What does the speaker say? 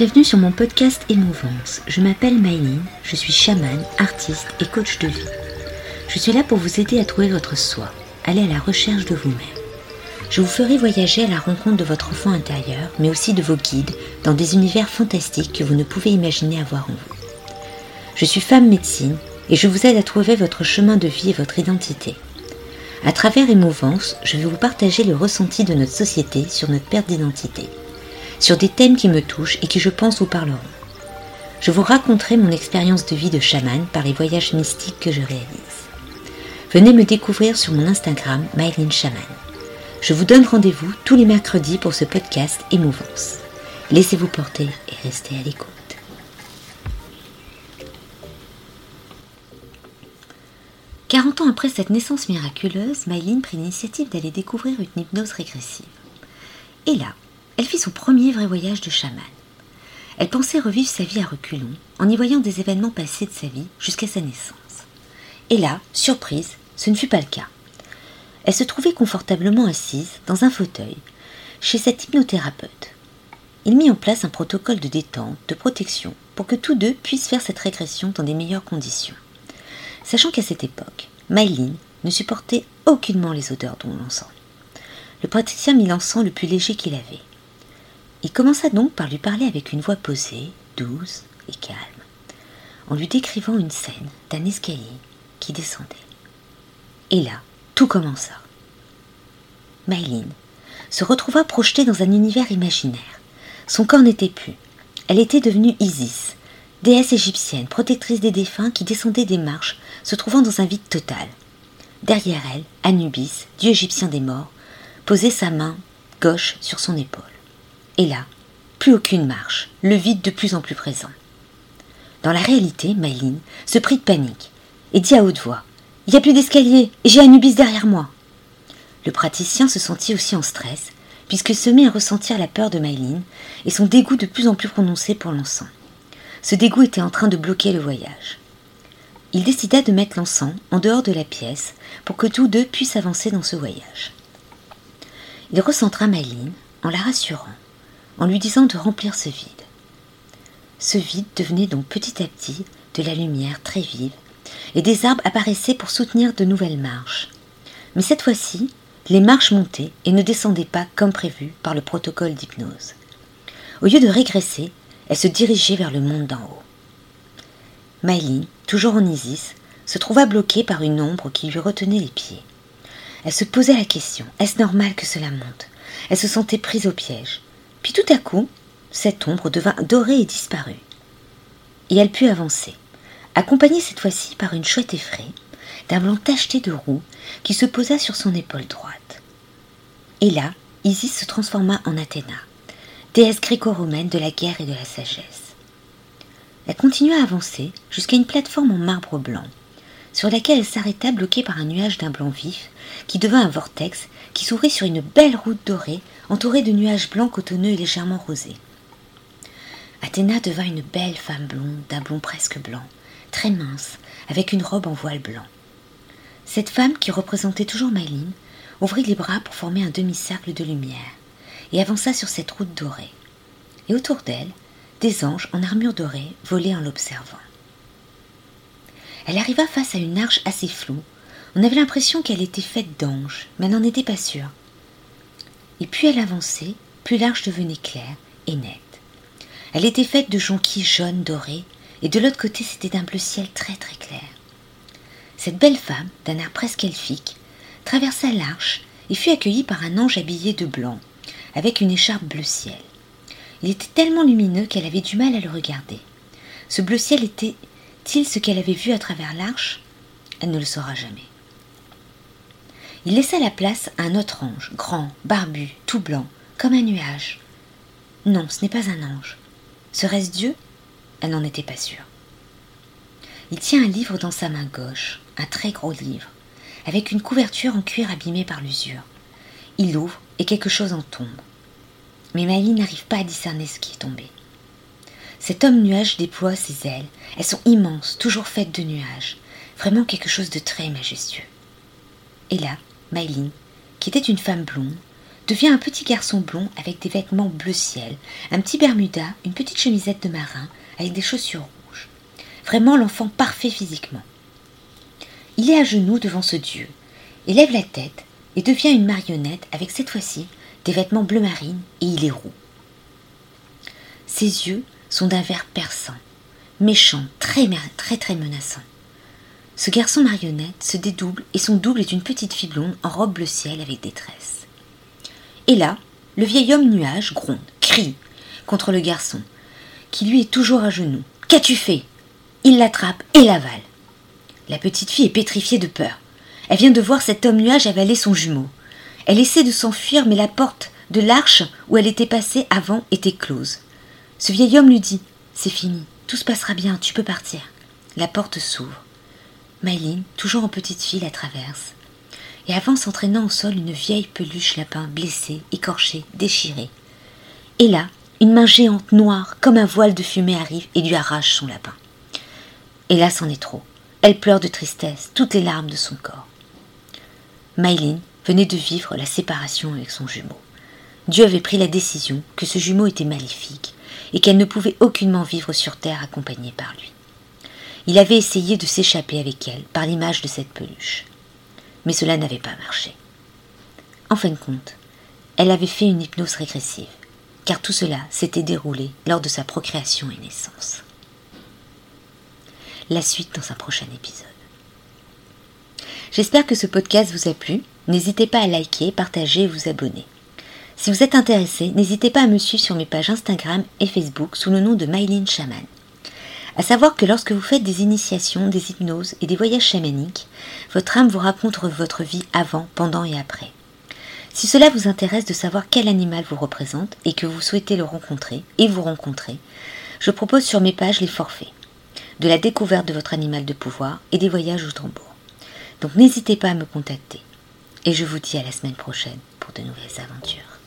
Bienvenue sur mon podcast Émouvance. Je m'appelle Maïline, je suis chamane, artiste et coach de vie. Je suis là pour vous aider à trouver votre soi, aller à la recherche de vous-même. Je vous ferai voyager à la rencontre de votre enfant intérieur, mais aussi de vos guides, dans des univers fantastiques que vous ne pouvez imaginer avoir en vous. Je suis femme médecine et je vous aide à trouver votre chemin de vie et votre identité. À travers Émouvance, je vais vous partager le ressenti de notre société sur notre perte d'identité sur des thèmes qui me touchent et qui je pense vous parleront. Je vous raconterai mon expérience de vie de chaman par les voyages mystiques que je réalise. Venez me découvrir sur mon Instagram Mylene. Je vous donne rendez-vous tous les mercredis pour ce podcast Émouvance. Laissez-vous porter et restez à l'écoute. Quarante ans après cette naissance miraculeuse, Mylene prit l'initiative d'aller découvrir une hypnose régressive. Et là, elle fit son premier vrai voyage de chaman. Elle pensait revivre sa vie à reculons, en y voyant des événements passés de sa vie jusqu'à sa naissance. Et là, surprise, ce ne fut pas le cas. Elle se trouvait confortablement assise dans un fauteuil chez cet hypnothérapeute. Il mit en place un protocole de détente, de protection, pour que tous deux puissent faire cette régression dans des meilleures conditions. Sachant qu'à cette époque, Mylene ne supportait aucunement les odeurs dont l'encens. Le praticien mit l'encens le plus léger qu'il avait. Il commença donc par lui parler avec une voix posée, douce et calme, en lui décrivant une scène d'un escalier qui descendait. Et là, tout commença. Mylene se retrouva projetée dans un univers imaginaire. Son corps n'était plus. Elle était devenue Isis, déesse égyptienne, protectrice des défunts qui descendait des marches, se trouvant dans un vide total. Derrière elle, Anubis, dieu égyptien des morts, posait sa main gauche sur son épaule. Et là, plus aucune marche, le vide de plus en plus présent. Dans la réalité, Mylene se prit de panique et dit à haute voix Il n'y a plus d'escalier et j'ai Anubis derrière moi. Le praticien se sentit aussi en stress, puisque se mit à ressentir la peur de Mylene et son dégoût de plus en plus prononcé pour l'encens. Ce dégoût était en train de bloquer le voyage. Il décida de mettre l'encens en dehors de la pièce pour que tous deux puissent avancer dans ce voyage. Il recentra Mylene en la rassurant en lui disant de remplir ce vide. Ce vide devenait donc petit à petit de la lumière très vive, et des arbres apparaissaient pour soutenir de nouvelles marches. Mais cette fois-ci, les marches montaient et ne descendaient pas comme prévu par le protocole d'hypnose. Au lieu de régresser, elle se dirigeait vers le monde d'en haut. Mylene, toujours en Isis, se trouva bloquée par une ombre qui lui retenait les pieds. Elle se posait la question est-ce normal que cela monte? Elle se sentait prise au piège. Puis tout à coup, cette ombre devint dorée et disparut. Et elle put avancer, accompagnée cette fois-ci par une chouette effraie, d'un blanc tacheté de roux qui se posa sur son épaule droite. Et là, Isis se transforma en Athéna, déesse gréco-romaine de la guerre et de la sagesse. Elle continua à avancer jusqu'à une plateforme en marbre blanc, sur laquelle elle s'arrêta bloquée par un nuage d'un blanc vif qui devint un vortex qui s'ouvrit sur une belle route dorée entourée de nuages blancs cotonneux et légèrement rosés. Athéna devint une belle femme blonde d'un blond presque blanc, très mince, avec une robe en voile blanc. Cette femme, qui représentait toujours Mylene, ouvrit les bras pour former un demi-cercle de lumière et avança sur cette route dorée. Et autour d'elle, des anges en armure dorée volaient en l'observant. Elle arriva face à une arche assez floue on avait l'impression qu'elle était faite d'anges, mais n'en était pas sûre. Et plus elle avançait, plus l'arche devenait claire et nette. Elle était faite de jonquilles jaunes dorées, et de l'autre côté c'était d'un bleu ciel très très clair. Cette belle femme, d'un air presque elfique, traversa l'arche et fut accueillie par un ange habillé de blanc, avec une écharpe bleu ciel. Il était tellement lumineux qu'elle avait du mal à le regarder. Ce bleu ciel était-il ce qu'elle avait vu à travers l'arche Elle ne le saura jamais. Il laissa la place à un autre ange, grand, barbu, tout blanc, comme un nuage. Non, ce n'est pas un ange. Serait-ce Dieu? Elle n'en était pas sûre. Il tient un livre dans sa main gauche, un très gros livre, avec une couverture en cuir abîmée par l'usure. Il l'ouvre et quelque chose en tombe. Mais Maï n'arrive pas à discerner ce qui est tombé. Cet homme nuage déploie ses ailes. Elles sont immenses, toujours faites de nuages. Vraiment quelque chose de très majestueux. Et là, Mylene, qui était une femme blonde, devient un petit garçon blond avec des vêtements bleu ciel, un petit bermuda, une petite chemisette de marin avec des chaussures rouges. Vraiment l'enfant parfait physiquement. Il est à genoux devant ce dieu, élève la tête et devient une marionnette avec cette fois-ci des vêtements bleu marine et il est roux. Ses yeux sont d'un vert perçant, méchant, très très très menaçant. Ce garçon marionnette se dédouble et son double est une petite fille blonde en robe bleu ciel avec des tresses. Et là, le vieil homme nuage gronde, crie contre le garçon, qui lui est toujours à genoux. Qu'as-tu fait? Il l'attrape et l'avale. La petite fille est pétrifiée de peur. Elle vient de voir cet homme nuage avaler son jumeau. Elle essaie de s'enfuir, mais la porte de l'arche où elle était passée avant était close. Ce vieil homme lui dit C'est fini, tout se passera bien, tu peux partir. La porte s'ouvre. Maïline, toujours en petite fille, la traverse et avance entraînant au sol une vieille peluche lapin blessée, écorchée, déchirée. Et là, une main géante noire, comme un voile de fumée, arrive et lui arrache son lapin. Et là, c'en est trop. Elle pleure de tristesse, toutes les larmes de son corps. Maïline venait de vivre la séparation avec son jumeau. Dieu avait pris la décision que ce jumeau était maléfique et qu'elle ne pouvait aucunement vivre sur terre accompagnée par lui. Il avait essayé de s'échapper avec elle par l'image de cette peluche. Mais cela n'avait pas marché. En fin de compte, elle avait fait une hypnose régressive, car tout cela s'était déroulé lors de sa procréation et naissance. La suite dans un prochain épisode. J'espère que ce podcast vous a plu. N'hésitez pas à liker, partager et vous abonner. Si vous êtes intéressé, n'hésitez pas à me suivre sur mes pages Instagram et Facebook sous le nom de Mylene Shaman. À savoir que lorsque vous faites des initiations, des hypnoses et des voyages chamaniques, votre âme vous raconte votre vie avant, pendant et après. Si cela vous intéresse de savoir quel animal vous représente et que vous souhaitez le rencontrer et vous rencontrer, je propose sur mes pages les forfaits, de la découverte de votre animal de pouvoir et des voyages au tambour. Donc n'hésitez pas à me contacter. Et je vous dis à la semaine prochaine pour de nouvelles aventures.